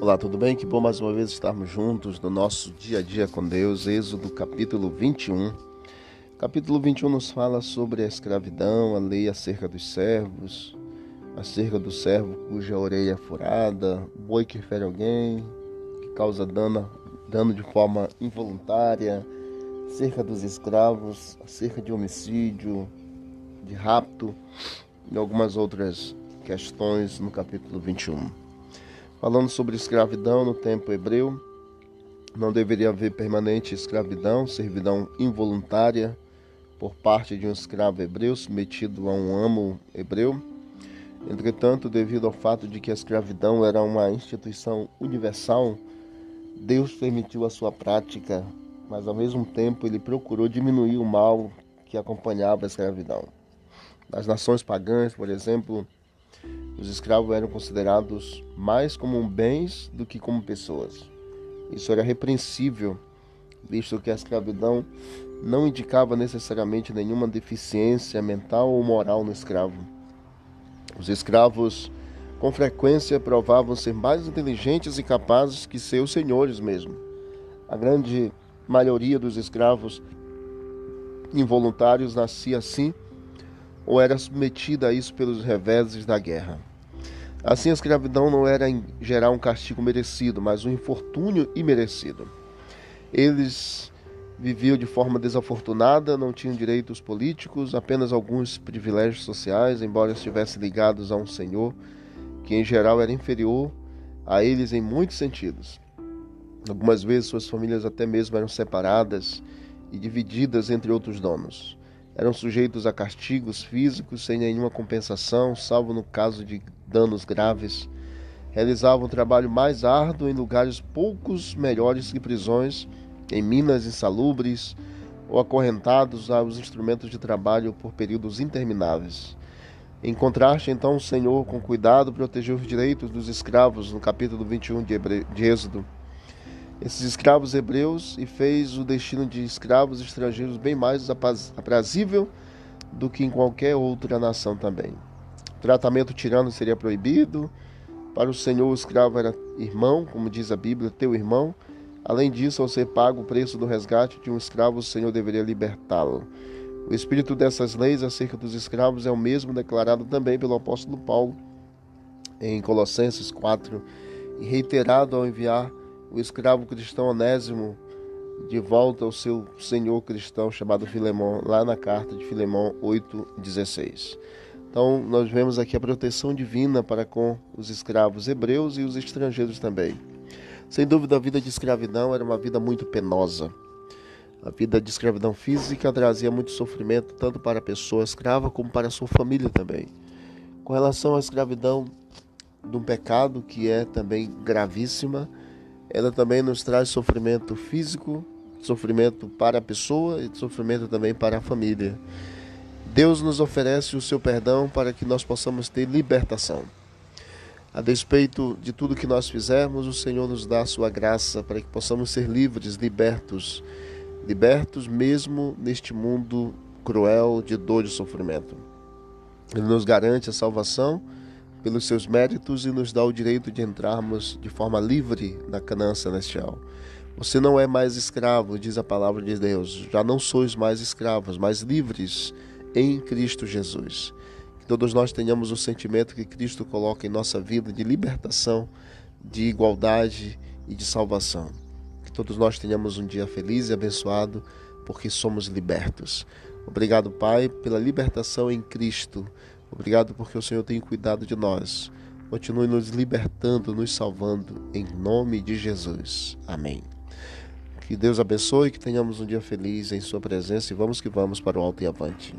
Olá, tudo bem? Que bom mais uma vez estarmos juntos no nosso dia a dia com Deus. Êxodo capítulo 21. Capítulo 21 nos fala sobre a escravidão, a lei acerca dos servos, acerca do servo cuja orelha é furada, boi que fere alguém, que causa dano, dano de forma involuntária, acerca dos escravos, acerca de homicídio, de rapto e algumas outras questões no capítulo 21 falando sobre escravidão no tempo hebreu. Não deveria haver permanente escravidão, servidão involuntária por parte de um escravo hebreu submetido a um amo hebreu. Entretanto, devido ao fato de que a escravidão era uma instituição universal, Deus permitiu a sua prática, mas ao mesmo tempo ele procurou diminuir o mal que acompanhava a escravidão. Nas nações pagãs, por exemplo, os escravos eram considerados mais como bens do que como pessoas. Isso era repreensível, visto que a escravidão não indicava necessariamente nenhuma deficiência mental ou moral no escravo. Os escravos, com frequência, provavam ser mais inteligentes e capazes que seus senhores mesmo. A grande maioria dos escravos involuntários nascia assim ou era submetida a isso pelos reveses da guerra. Assim, a escravidão não era em geral um castigo merecido, mas um infortúnio imerecido. Eles viviam de forma desafortunada, não tinham direitos políticos, apenas alguns privilégios sociais, embora estivessem ligados a um senhor que em geral era inferior a eles em muitos sentidos. Algumas vezes suas famílias até mesmo eram separadas e divididas entre outros donos eram sujeitos a castigos físicos sem nenhuma compensação, salvo no caso de danos graves. Realizavam trabalho mais árduo em lugares poucos melhores que prisões, em minas insalubres ou acorrentados aos instrumentos de trabalho por períodos intermináveis. Em contraste, então, o Senhor, com cuidado, protegeu os direitos dos escravos, no capítulo 21 de, Hebre... de Êxodo esses escravos hebreus e fez o destino de escravos estrangeiros bem mais aprazível do que em qualquer outra nação também. Tratamento tirano seria proibido. Para o Senhor, o escravo era irmão, como diz a Bíblia, teu irmão. Além disso, ao ser pago o preço do resgate de um escravo, o Senhor deveria libertá-lo. O espírito dessas leis acerca dos escravos é o mesmo declarado também pelo apóstolo Paulo em Colossenses 4 e reiterado ao enviar o escravo cristão Onésimo de volta ao seu senhor cristão chamado Filemão, lá na carta de Filemão 8:16. Então, nós vemos aqui a proteção divina para com os escravos hebreus e os estrangeiros também. Sem dúvida, a vida de escravidão era uma vida muito penosa. A vida de escravidão física trazia muito sofrimento tanto para a pessoa escrava como para a sua família também. Com relação à escravidão de um pecado que é também gravíssima, ela também nos traz sofrimento físico, sofrimento para a pessoa e sofrimento também para a família. Deus nos oferece o seu perdão para que nós possamos ter libertação. A despeito de tudo que nós fizermos, o Senhor nos dá a sua graça para que possamos ser livres, libertos, libertos mesmo neste mundo cruel de dor e sofrimento. Ele nos garante a salvação pelos seus méritos e nos dá o direito de entrarmos de forma livre na Canaã celestial. Você não é mais escravo, diz a palavra de Deus. Já não sois mais escravos, mas livres em Cristo Jesus. Que todos nós tenhamos o sentimento que Cristo coloca em nossa vida de libertação, de igualdade e de salvação. Que todos nós tenhamos um dia feliz e abençoado, porque somos libertos. Obrigado, Pai, pela libertação em Cristo. Obrigado porque o Senhor tem cuidado de nós. Continue nos libertando, nos salvando, em nome de Jesus. Amém. Que Deus abençoe, que tenhamos um dia feliz em Sua presença e vamos que vamos para o alto e avante.